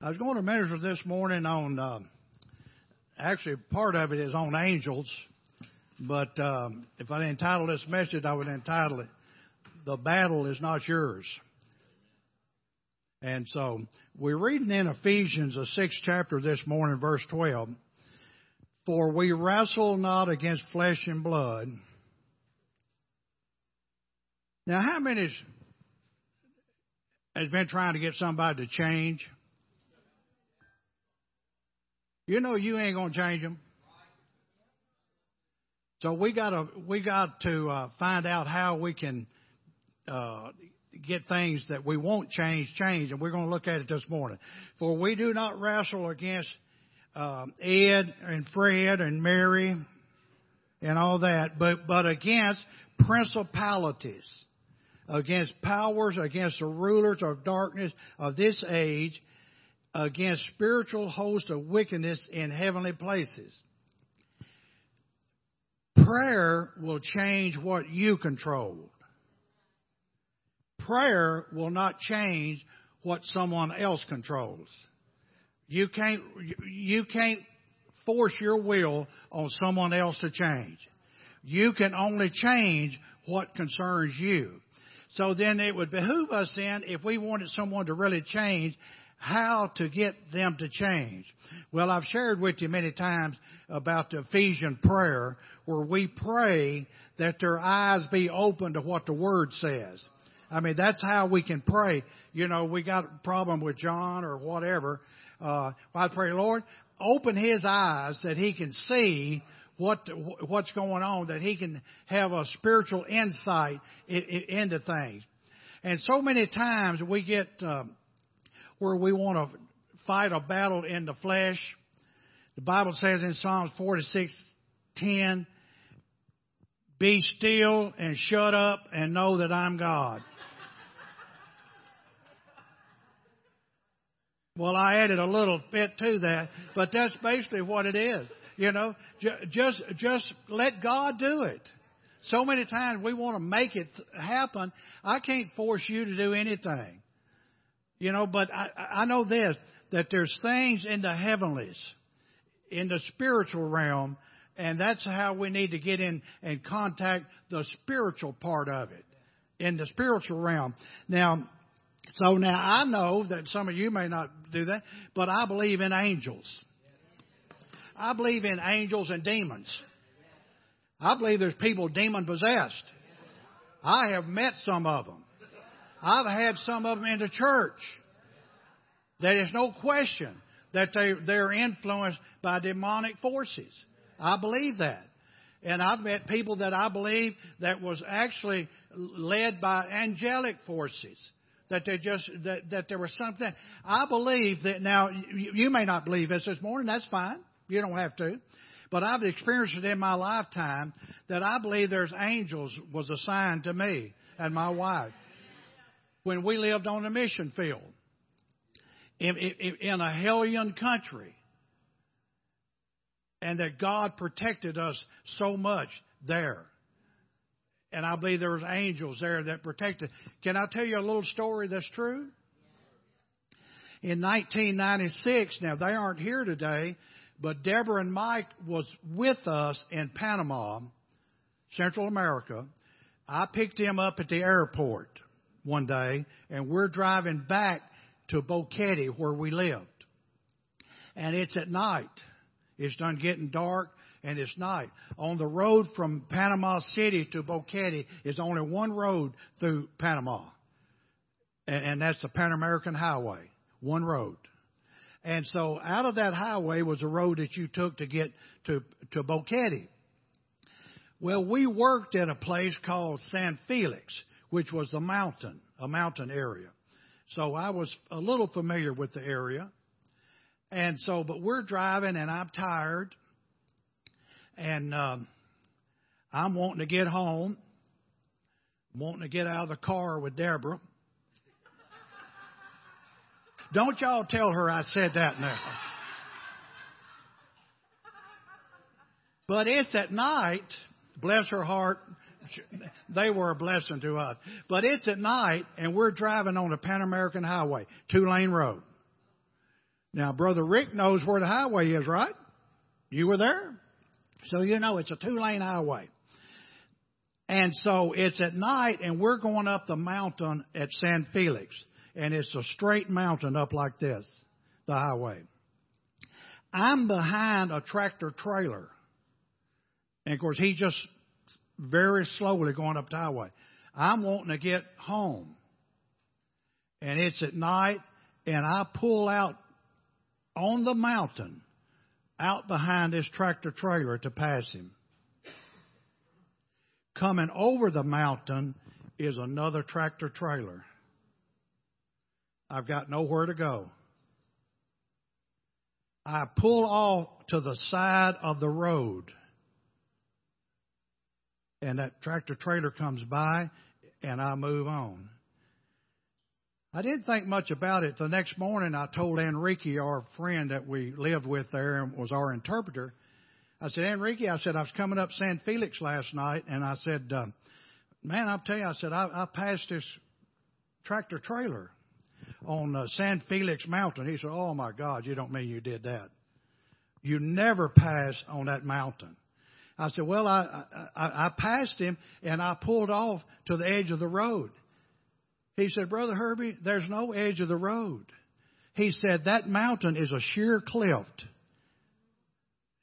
I was going to minister this morning on, uh, actually, part of it is on angels, but um, if I entitle this message, I would entitle it, The Battle is Not Yours. And so, we're reading in Ephesians, the sixth chapter this morning, verse 12. For we wrestle not against flesh and blood. Now, how many has been trying to get somebody to change? You know you ain't gonna change them. So we gotta we got to uh, find out how we can uh, get things that we won't change change, and we're going to look at it this morning. For we do not wrestle against uh, Ed and Fred and Mary and all that, but but against principalities, against powers, against the rulers of darkness of this age, against spiritual hosts of wickedness in heavenly places. Prayer will change what you control. Prayer will not change what someone else controls. You can't, you can't force your will on someone else to change. You can only change what concerns you. So then it would behoove us then, if we wanted someone to really change, how to get them to change. Well, I've shared with you many times about the Ephesian prayer where we pray that their eyes be open to what the Word says. I mean, that's how we can pray. You know, we got a problem with John or whatever. Uh, I pray, Lord, open his eyes that he can see what what's going on, that he can have a spiritual insight into things. And so many times we get um, where we want to fight a battle in the flesh. The Bible says in Psalms 46:10, "Be still and shut up and know that I'm God." well, I added a little bit to that, but that's basically what it is. You know, just just let God do it. So many times we want to make it happen. I can't force you to do anything. You know, but I, I know this, that there's things in the heavenlies, in the spiritual realm, and that's how we need to get in and contact the spiritual part of it, in the spiritual realm. Now, so now I know that some of you may not do that, but I believe in angels. I believe in angels and demons. I believe there's people demon possessed. I have met some of them. I've had some of them in the church. There is no question that they, they're influenced by demonic forces. I believe that. And I've met people that I believe that was actually led by angelic forces. That they just, that, that there was something. I believe that now, you, you may not believe this this morning, that's fine. You don't have to. But I've experienced it in my lifetime that I believe there's angels was assigned to me and my wife when we lived on a mission field in, in, in a hellion country. And that God protected us so much there. And I believe there was angels there that protected. Can I tell you a little story that's true? In 1996, now they aren't here today, but Deborah and Mike was with us in Panama, Central America. I picked them up at the airport one day, and we're driving back to Boquete where we lived. And it's at night. It's done getting dark and it's night. On the road from Panama City to Boquete is only one road through Panama. And, and that's the Pan American Highway. One road. And so out of that highway was a road that you took to get to, to Boquete. Well, we worked at a place called San Felix which was the mountain, a mountain area. So I was a little familiar with the area. And so, but we're driving and I'm tired. And um, I'm wanting to get home, wanting to get out of the car with Deborah. Don't y'all tell her I said that now. But it's at night, bless her heart, they were a blessing to us. But it's at night and we're driving on a Pan American highway, two lane road. Now, Brother Rick knows where the highway is, right? You were there? So you know it's a two lane highway. And so it's at night and we're going up the mountain at San Felix. And it's a straight mountain up like this, the highway. I'm behind a tractor trailer. And of course, he just very slowly going up the highway. I'm wanting to get home. And it's at night, and I pull out on the mountain out behind this tractor trailer to pass him. Coming over the mountain is another tractor trailer. I've got nowhere to go. I pull off to the side of the road. And that tractor trailer comes by, and I move on. I didn't think much about it. The next morning, I told Enrique, our friend that we lived with there and was our interpreter, I said, Enrique, I said, I was coming up San Felix last night, and I said, uh, man, I'll tell you, I said, I, I passed this tractor trailer on uh, San Felix Mountain. He said, Oh my God, you don't mean you did that. You never pass on that mountain. I said, Well, I, I, I passed him and I pulled off to the edge of the road. He said, Brother Herbie, there's no edge of the road. He said, That mountain is a sheer cliff.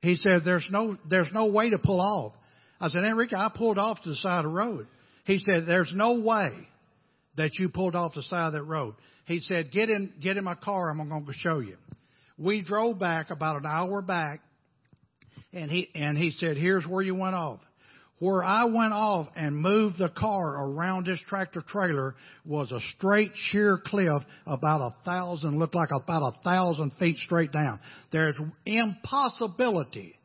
He said, There's no, there's no way to pull off. I said, Enrique, I pulled off to the side of the road. He said, There's no way that you pulled off the side of that road. He said, get in, get in my car. I'm going to show you. We drove back about an hour back and he, and he said, here's where you went off. Where I went off and moved the car around this tractor trailer was a straight sheer cliff about a thousand, looked like about a thousand feet straight down. There's impossibility.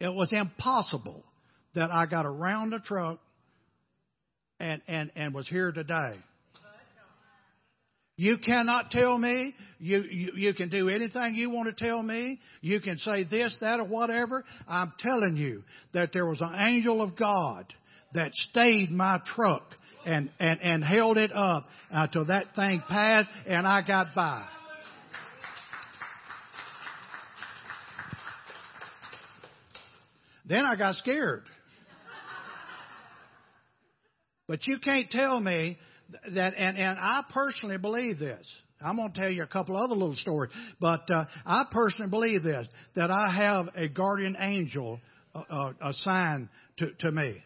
It was impossible that I got around the truck and, and, and was here today. You cannot tell me. You, you, you can do anything you want to tell me. You can say this, that, or whatever. I'm telling you that there was an angel of God that stayed my truck and, and, and held it up until that thing passed and I got by. Then I got scared. But you can't tell me that, and, and I personally believe this. I'm going to tell you a couple other little stories, but uh, I personally believe this that I have a guardian angel uh, uh, assigned to, to me.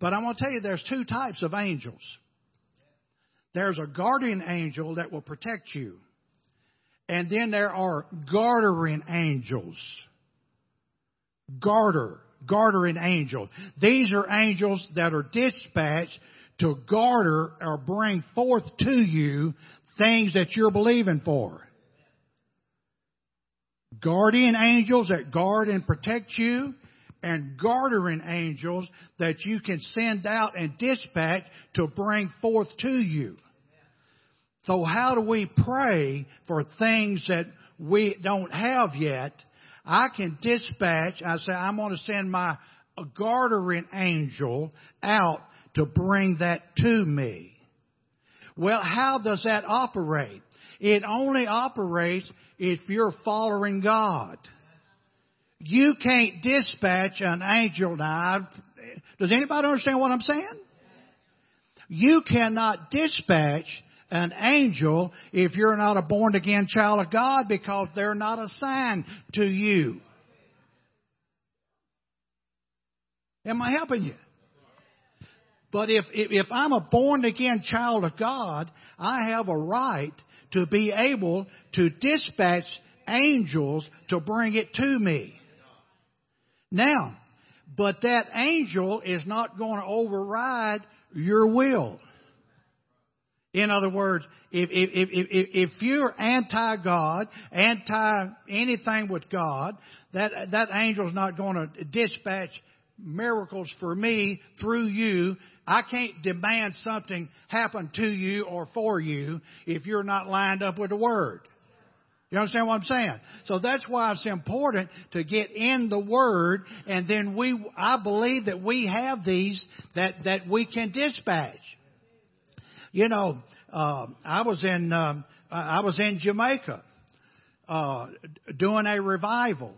But I'm going to tell you there's two types of angels. There's a guardian angel that will protect you. And then there are gartering angels. Garter, gartering angels. These are angels that are dispatched to garter or bring forth to you things that you're believing for. Guardian angels that guard and protect you, and gartering angels that you can send out and dispatch to bring forth to you. So how do we pray for things that we don't have yet? I can dispatch, I say, I'm going to send my gartering angel out to bring that to me. Well, how does that operate? It only operates if you're following God. You can't dispatch an angel now. Does anybody understand what I'm saying? You cannot dispatch an angel if you're not a born again child of God because they're not assigned to you. Am I helping you? But if, if, I'm a born again child of God, I have a right to be able to dispatch angels to bring it to me. Now, but that angel is not going to override your will. In other words, if, if, if, if you're anti-God, anti anything with God, that, that angel's not going to dispatch miracles for me through you. I can't demand something happen to you or for you if you're not lined up with the Word. You understand what I'm saying? So that's why it's important to get in the Word and then we, I believe that we have these that, that we can dispatch. You know, uh, I was in, um, I was in Jamaica uh, doing a revival.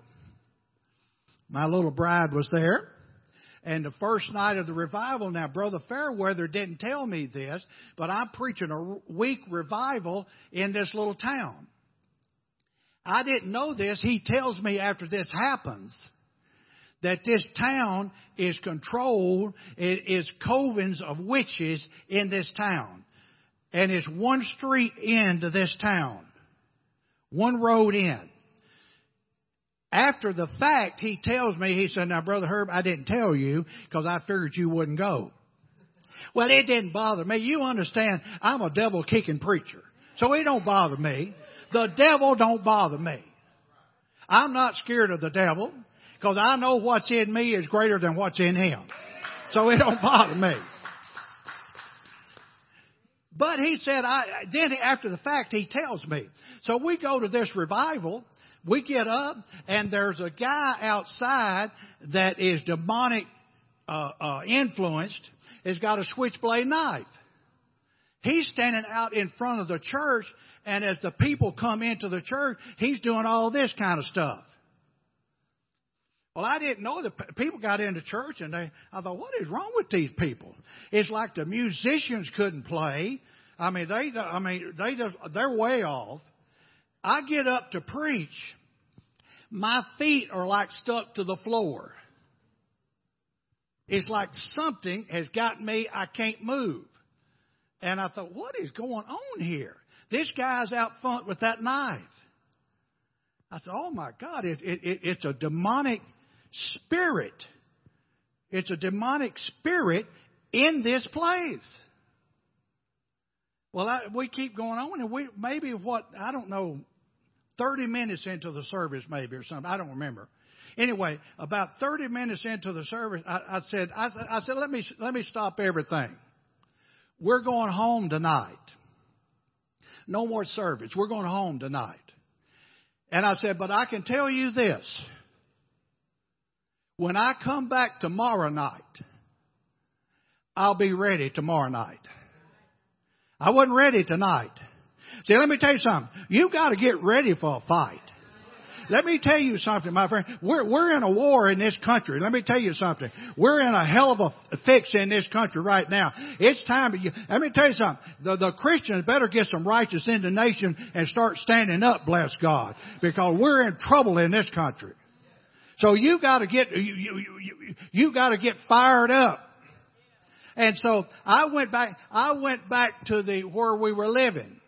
My little bride was there. And the first night of the revival, now Brother Fairweather didn't tell me this, but I'm preaching a week revival in this little town. I didn't know this. He tells me after this happens that this town is controlled, it is covens of witches in this town. And it's one street into this town. One road in. After the fact, he tells me, he said, now brother Herb, I didn't tell you because I figured you wouldn't go. Well, it didn't bother me. You understand, I'm a devil kicking preacher. So it don't bother me. The devil don't bother me. I'm not scared of the devil because I know what's in me is greater than what's in him. So it don't bother me. But he said, I, then after the fact, he tells me. So we go to this revival we get up and there's a guy outside that is demonic uh, uh, influenced. Has got a switchblade knife. He's standing out in front of the church, and as the people come into the church, he's doing all this kind of stuff. Well, I didn't know that people got into church, and they. I thought, what is wrong with these people? It's like the musicians couldn't play. I mean, they. I mean, they just they're way off. I get up to preach, my feet are like stuck to the floor. It's like something has got me, I can't move. And I thought, what is going on here? This guy's out front with that knife. I said, oh my God, it, it, it, it's a demonic spirit. It's a demonic spirit in this place. Well, I, we keep going on, and we maybe what I don't know 30 minutes into the service, maybe, or something. I don't remember. Anyway, about 30 minutes into the service, I, I said, I, I said, let me, let me stop everything. We're going home tonight. No more service. We're going home tonight. And I said, but I can tell you this. When I come back tomorrow night, I'll be ready tomorrow night. I wasn't ready tonight. See, let me tell you something. You've got to get ready for a fight. Let me tell you something, my friend. We're, we're in a war in this country. Let me tell you something. We're in a hell of a fix in this country right now. It's time to, let me tell you something. The, the Christians better get some righteous indignation and start standing up, bless God. Because we're in trouble in this country. So you gotta get, you, you, you, you gotta get fired up. And so I went back, I went back to the, where we were living.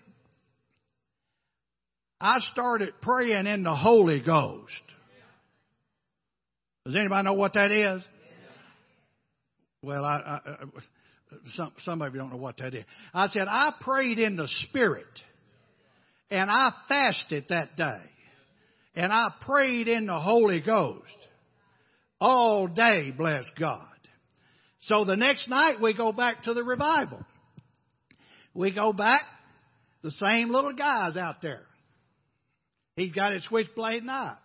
I started praying in the Holy Ghost. Does anybody know what that is? Well, I, I, some some of you don't know what that is. I said I prayed in the Spirit, and I fasted that day, and I prayed in the Holy Ghost all day. Bless God. So the next night we go back to the revival. We go back, the same little guys out there. He's got a switchblade knife.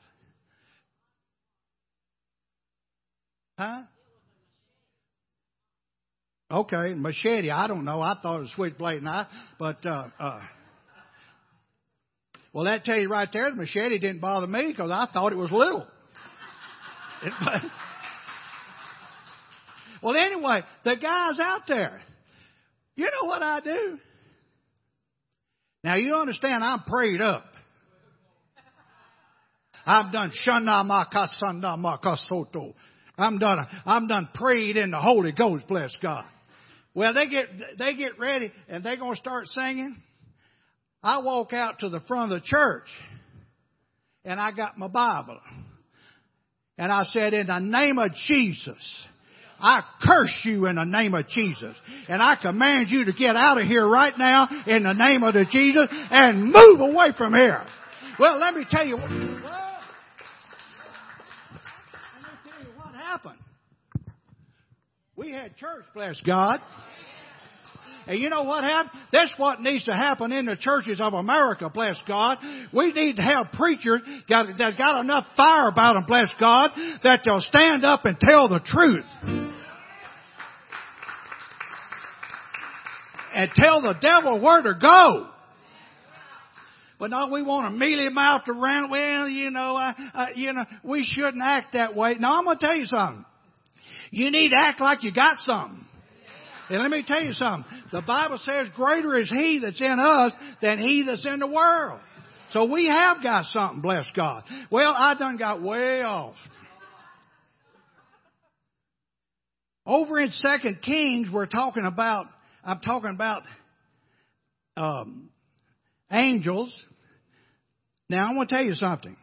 Huh? Okay, machete. I don't know. I thought it was switchblade knife, but uh, uh, well, that tell you right there, the machete didn't bother me because I thought it was little. Well, anyway, the guy's out there. You know what I do? Now you understand I'm prayed up. I've done shana makasana makasoto. I'm done. I'm done prayed in the Holy Ghost. Bless God. Well, they get they get ready and they're to start singing. I walk out to the front of the church, and I got my Bible, and I said, "In the name of Jesus." I curse you in the name of Jesus. And I command you to get out of here right now in the name of the Jesus and move away from here. Well, let me tell you. Happened. We had church, bless God. And you know what happened? That's what needs to happen in the churches of America, bless God. We need to have preachers got, that got enough fire about them, bless God, that they'll stand up and tell the truth. And tell the devil where to go. But no, we want to mealy mouth around. Well, you know, you know, we shouldn't act that way. Now I'm going to tell you something. You need to act like you got something. And let me tell you something. The Bible says greater is He that's in us than He that's in the world. So we have got something, bless God. Well, I done got way off. Over in Second Kings, we're talking about, I'm talking about um, angels. Now, I want to tell you something.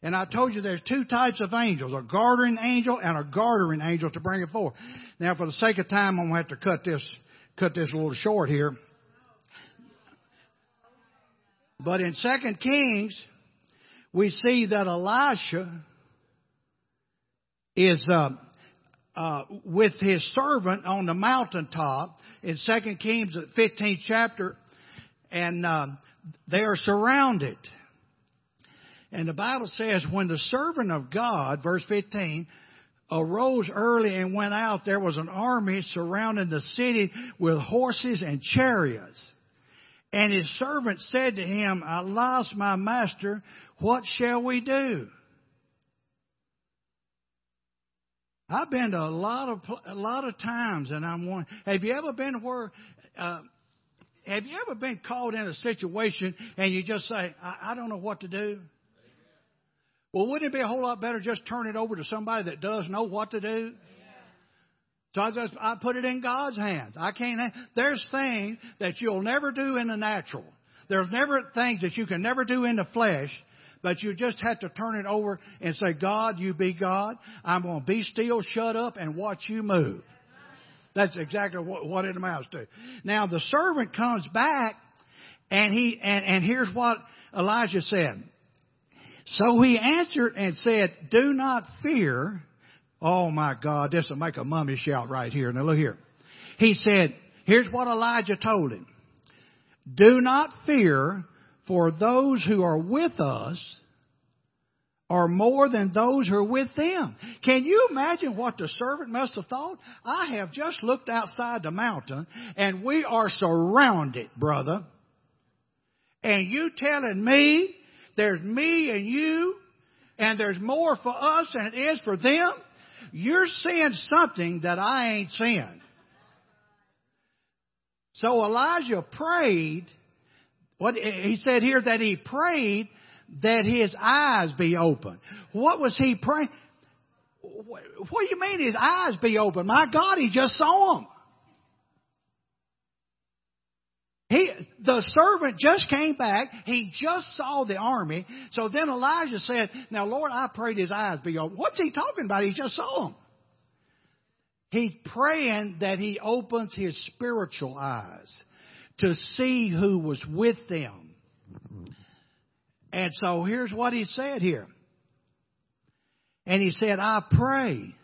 And I told you there's two types of angels, a guarding angel and a gartering angel to bring it forth. Now, for the sake of time, I'm going to have to cut this, cut this a little short here. But in Second Kings, we see that Elisha is uh, uh, with his servant on the mountaintop in Second Kings, 15th chapter, and uh, they are surrounded. And the Bible says, when the servant of God, verse 15, arose early and went out, there was an army surrounding the city with horses and chariots. And his servant said to him, Alas, my master, what shall we do? I've been to a lot of a lot of times, and I'm wondering, have you ever been where? Uh, have you ever been caught in a situation and you just say, I, I don't know what to do? Well, wouldn't it be a whole lot better just turn it over to somebody that does know what to do? So I just I put it in God's hands. I can't. There's things that you'll never do in the natural. There's never things that you can never do in the flesh. But you just have to turn it over and say, God, you be God. I'm going to be still, shut up, and watch you move. That's exactly what, what it amounts to. Now the servant comes back, and he and, and here's what Elijah said. So he answered and said, Do not fear. Oh my God, this will make a mummy shout right here. Now look here. He said, here's what Elijah told him. Do not fear, for those who are with us are more than those who are with them. Can you imagine what the servant must have thought? I have just looked outside the mountain and we are surrounded, brother. And you telling me there's me and you, and there's more for us than it is for them. You're seeing something that I ain't seeing. So Elijah prayed, what he said here that he prayed that his eyes be open. What was he praying? What do you mean his eyes be open? My God, he just saw them. He, the servant just came back. He just saw the army. So then Elijah said, Now, Lord, I prayed his eyes be open. What's he talking about? He just saw them. He's praying that he opens his spiritual eyes to see who was with them. And so here's what he said here. And he said, I pray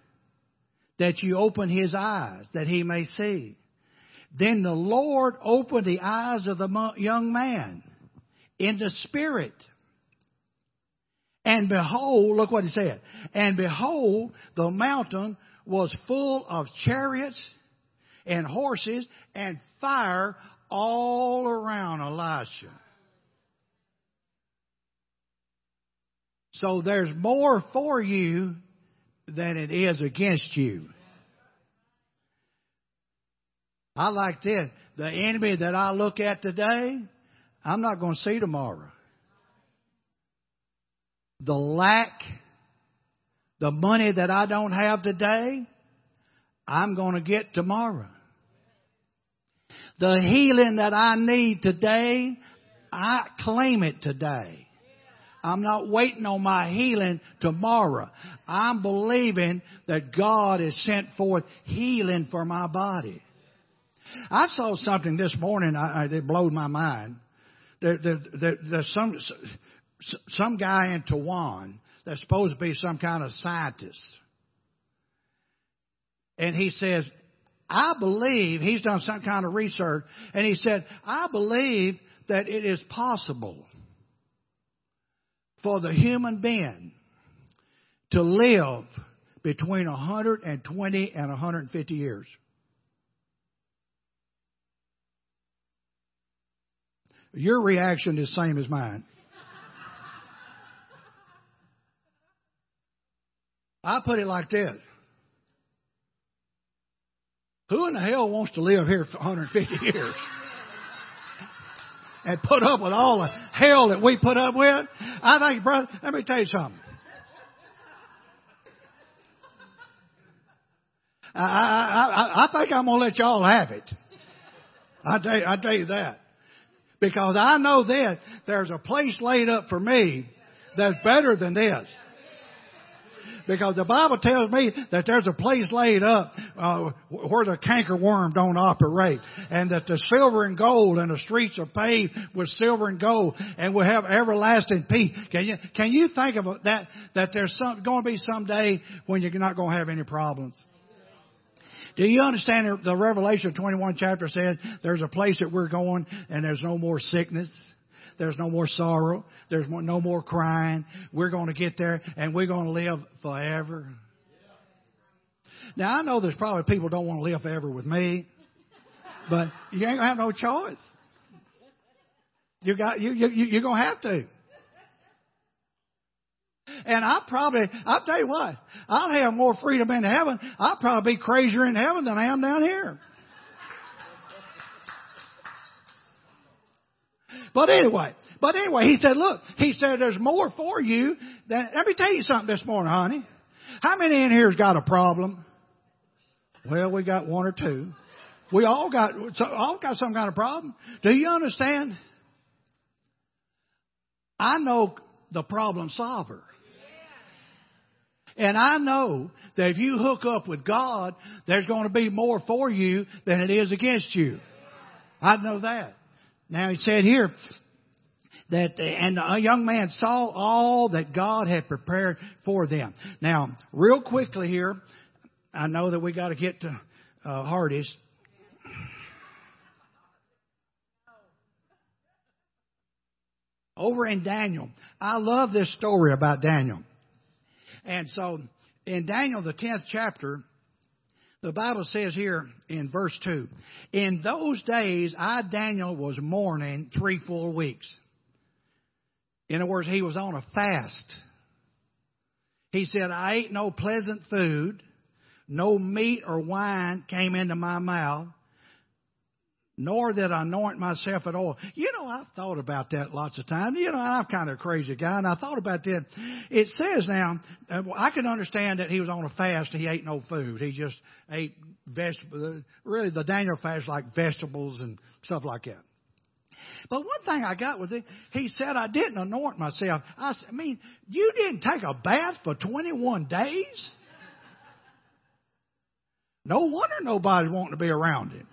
that you open his eyes that he may see. Then the Lord opened the eyes of the young man in the spirit. And behold, look what he said. And behold, the mountain was full of chariots and horses and fire all around Elisha. So there's more for you than it is against you. I like this. The enemy that I look at today, I'm not going to see tomorrow. The lack, the money that I don't have today, I'm going to get tomorrow. The healing that I need today, I claim it today. I'm not waiting on my healing tomorrow. I'm believing that God has sent forth healing for my body. I saw something this morning that blew my mind. There, there, there, there's some some guy in Taiwan that's supposed to be some kind of scientist, and he says, "I believe he's done some kind of research, and he said, I believe that it is possible for the human being to live between 120 and 150 years." Your reaction is same as mine. I put it like this. Who in the hell wants to live here for 150 years? and put up with all the hell that we put up with? I think, brother, let me tell you something. I, I, I, I think I'm gonna let y'all have it. I tell I tell you that. Because I know that there's a place laid up for me that's better than this. Because the Bible tells me that there's a place laid up uh, where the canker worm don't operate, and that the silver and gold and the streets are paved with silver and gold, and we'll have everlasting peace. Can you can you think of that? That there's some, going to be some day when you're not going to have any problems. Do you understand the Revelation 21 chapter says there's a place that we're going and there's no more sickness? There's no more sorrow. There's no more crying. We're going to get there and we're going to live forever. Now I know there's probably people don't want to live forever with me, but you ain't gonna have no choice. You got you you you're gonna have to. And I probably, I'll tell you what, I'll have more freedom in heaven. I'll probably be crazier in heaven than I am down here. But anyway, but anyway, he said, look, he said, there's more for you than, let me tell you something this morning, honey. How many in here's got a problem? Well, we got one or two. We all got, all got some kind of problem. Do you understand? I know the problem solver. And I know that if you hook up with God, there's going to be more for you than it is against you. I know that. Now he said here that, and a young man saw all that God had prepared for them. Now, real quickly here, I know that we got to get to uh, Hardy's. Over in Daniel, I love this story about Daniel. And so, in Daniel, the 10th chapter, the Bible says here in verse 2 In those days, I, Daniel, was mourning three full weeks. In other words, he was on a fast. He said, I ate no pleasant food, no meat or wine came into my mouth, nor that I anoint myself at all. You know, I've thought about that lots of times. You know, I'm kind of a crazy guy, and I thought about that. It says now, uh, I can understand that he was on a fast. He ate no food. He just ate vegetables. Really, the Daniel fast like vegetables and stuff like that. But one thing I got was it, he said I didn't anoint myself. I, I mean, you didn't take a bath for 21 days? No wonder nobody's wanting to be around him.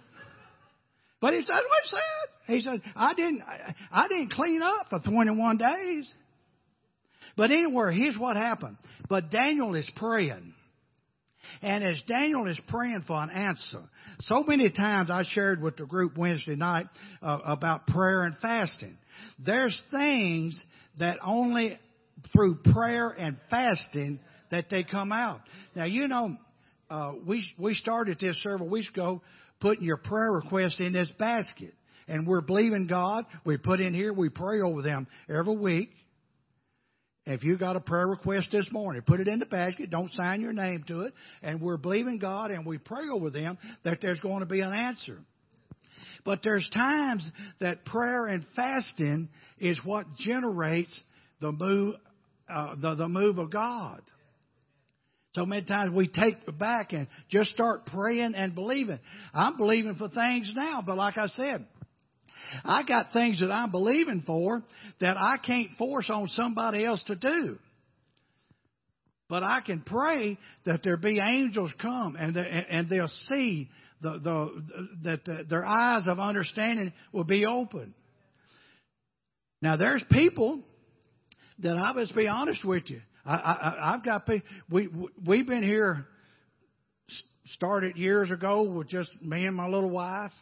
But he said what he said. He said, I didn't, I, I didn't clean up for 21 days. But anyway, here's what happened. But Daniel is praying. And as Daniel is praying for an answer, so many times I shared with the group Wednesday night uh, about prayer and fasting. There's things that only through prayer and fasting that they come out. Now you know, uh, we we started this several weeks ago putting your prayer request in this basket. And we're believing God. We put in here, we pray over them every week. If you got a prayer request this morning, put it in the basket. Don't sign your name to it. And we're believing God and we pray over them that there's going to be an answer. But there's times that prayer and fasting is what generates the move, uh, the, the move of God. So many times we take back and just start praying and believing. I'm believing for things now, but like I said, I got things that I'm believing for that I can't force on somebody else to do. But I can pray that there be angels come and and they'll see the, the that their eyes of understanding will be open. Now there's people that I must be honest with you. I, I, I've got people. We we've been here. Started years ago with just me and my little wife.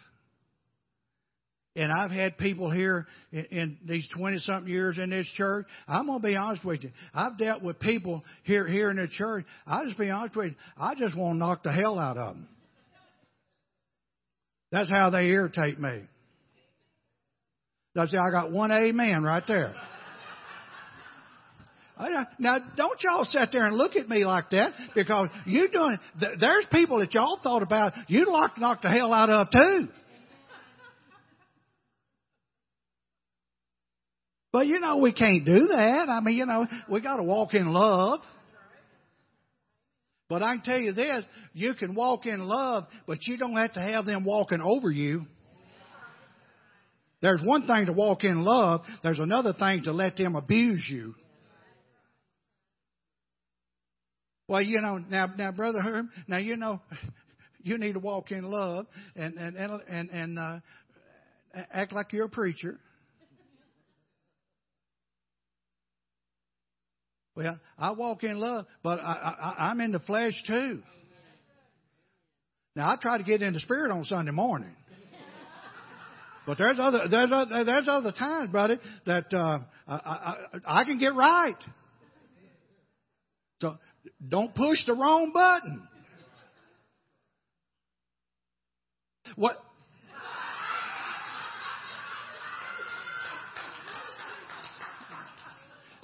And I've had people here in, in these 20 something years in this church. I'm going to be honest with you. I've dealt with people here, here in the church. I'll just be honest with you. I just want to knock the hell out of them. That's how they irritate me. I say I got one amen right there. Now, don't y'all sit there and look at me like that because you're doing. There's people that y'all thought about you'd like to knock the hell out of too. But you know we can't do that. I mean, you know we got to walk in love. But I can tell you this: you can walk in love, but you don't have to have them walking over you. There's one thing to walk in love. There's another thing to let them abuse you. Well, you know, now, now, brother Herm, now you know, you need to walk in love and and and and, and uh, act like you're a preacher. Well, I walk in love, but I, I, I'm in the flesh too. Now I try to get in the spirit on Sunday morning. But there's other there's other, there's other times, buddy, that uh, I, I, I can get right. So don't push the wrong button. What?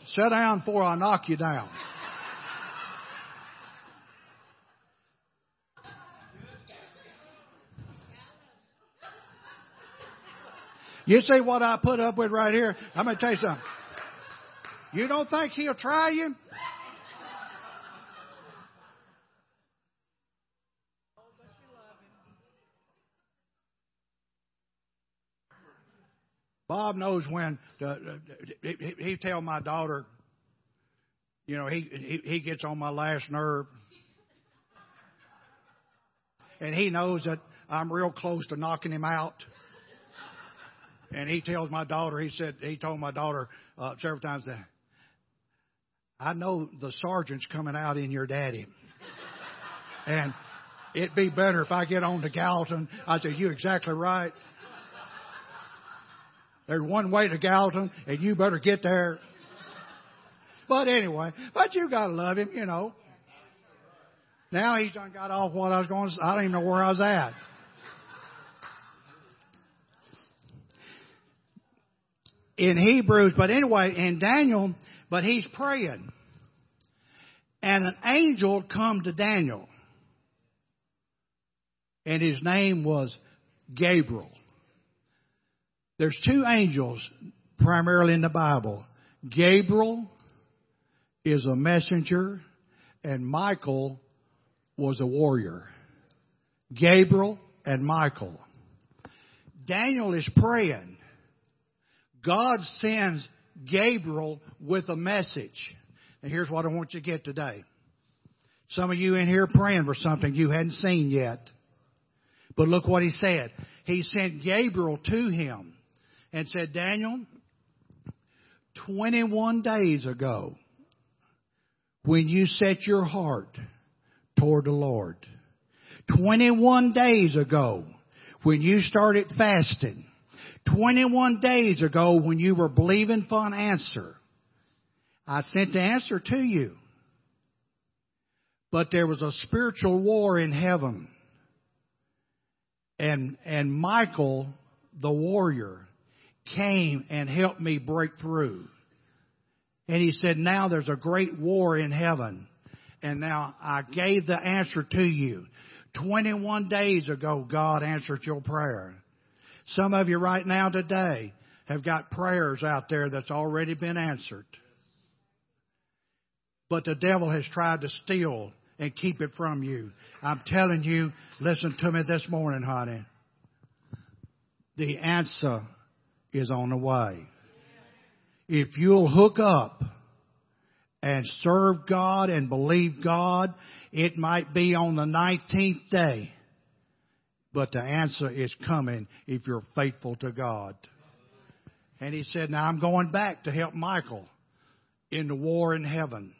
Sit down before I knock you down. You see what I put up with right here? I'm going to tell you something. You don't think he'll try you? Bob knows when he, he tell my daughter, you know, he, he he gets on my last nerve, and he knows that I'm real close to knocking him out. And he tells my daughter, he said, he told my daughter uh, several times that I know the sergeant's coming out in your daddy, and it'd be better if I get on to Gallatin. I said, you exactly right. There's one way to Gallatin, and you better get there. But anyway, but you gotta love him, you know. Now he's done got off what I was going to I don't even know where I was at. In Hebrews, but anyway, in Daniel, but he's praying. And an angel come to Daniel. And his name was Gabriel. There's two angels primarily in the Bible. Gabriel is a messenger and Michael was a warrior. Gabriel and Michael. Daniel is praying. God sends Gabriel with a message. And here's what I want you to get today. Some of you in here praying for something you hadn't seen yet. But look what he said. He sent Gabriel to him and said, Daniel, 21 days ago, when you set your heart toward the Lord, 21 days ago, when you started fasting, 21 days ago when you were believing for an answer, I sent the answer to you. But there was a spiritual war in heaven. And, and Michael, the warrior, came and helped me break through. And he said, now there's a great war in heaven. And now I gave the answer to you. 21 days ago, God answered your prayer. Some of you right now today have got prayers out there that's already been answered. But the devil has tried to steal and keep it from you. I'm telling you, listen to me this morning, honey. The answer is on the way. If you'll hook up and serve God and believe God, it might be on the 19th day, but the answer is coming if you're faithful to God. And he said, now I'm going back to help Michael in the war in heaven.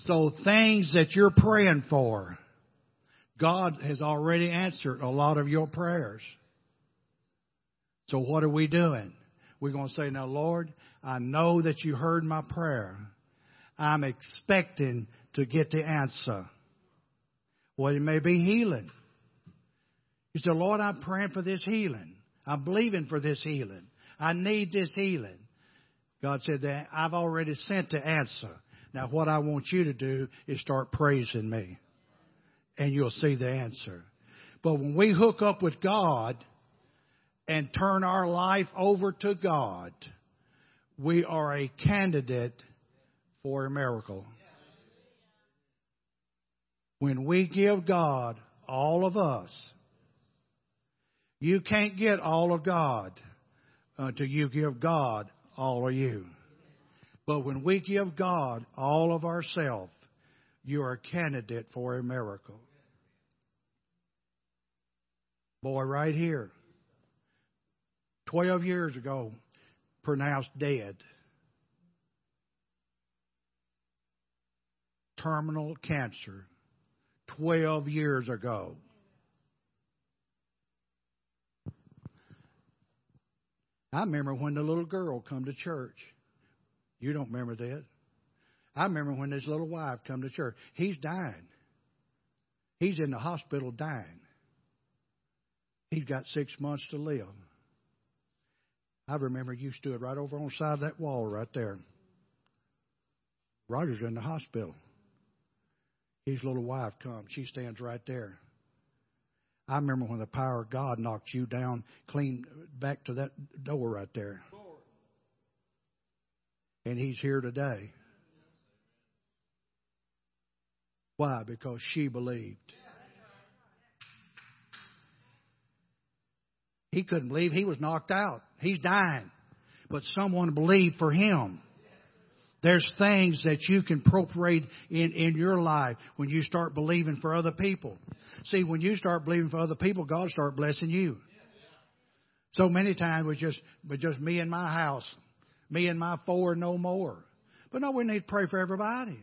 So things that you're praying for, God has already answered a lot of your prayers. So what are we doing? We're going to say, now Lord, I know that you heard my prayer. I'm expecting to get the answer. Well, it may be healing. You say, Lord, I'm praying for this healing. I'm believing for this healing. I need this healing. God said that I've already sent the answer. Now what I want you to do is start praising me. And you'll see the answer. But when we hook up with God and turn our life over to God, we are a candidate for a miracle. When we give God all of us, you can't get all of God until you give God all of you. But when we give God all of ourselves, you are a candidate for a miracle. Boy, right here, 12 years ago, pronounced dead. Terminal cancer. 12 years ago. I remember when the little girl come to church. You don't remember that. I remember when his little wife come to church. He's dying. He's in the hospital dying. He's got six months to live. I remember you stood right over on the side of that wall right there. Roger's in the hospital. His little wife comes. She stands right there. I remember when the power of God knocked you down clean back to that door right there. And he's here today. Why? Because she believed. He couldn't believe he was knocked out. He's dying. But someone believed for him. There's things that you can appropriate in, in your life when you start believing for other people. See, when you start believing for other people, God start blessing you. So many times it was just with just me and my house, me and my four, no more. But no, we need to pray for everybody.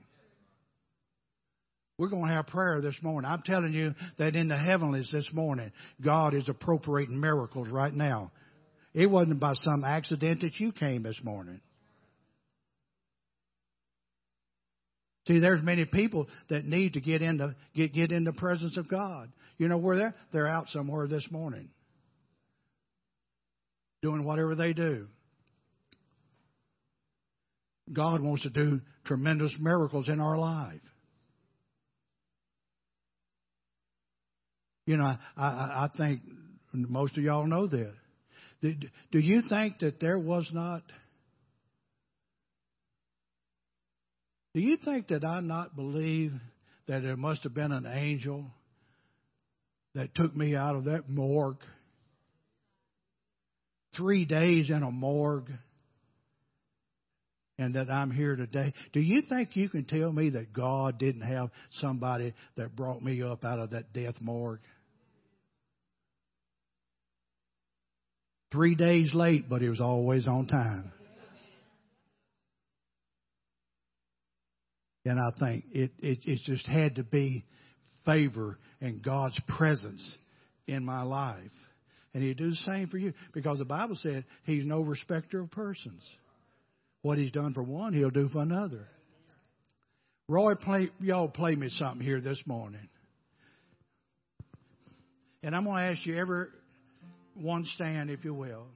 We're going to have prayer this morning. I'm telling you that in the heavenlies this morning, God is appropriating miracles right now. It wasn't by some accident that you came this morning. See, there's many people that need to get into get get in the presence of God. You know where they're? They're out somewhere this morning, doing whatever they do. God wants to do tremendous miracles in our life. You know, I, I, I think most of y'all know that. Do, do you think that there was not? Do you think that I not believe that there must have been an angel that took me out of that morgue? Three days in a morgue and that I'm here today. Do you think you can tell me that God didn't have somebody that brought me up out of that death morgue? Three days late, but he was always on time. And I think it, it, it just had to be favor and God's presence in my life. And he'd do the same for you because the Bible said he's no respecter of persons. What he's done for one, he'll do for another. Roy, play, y'all play me something here this morning. And I'm going to ask you every one stand, if you will.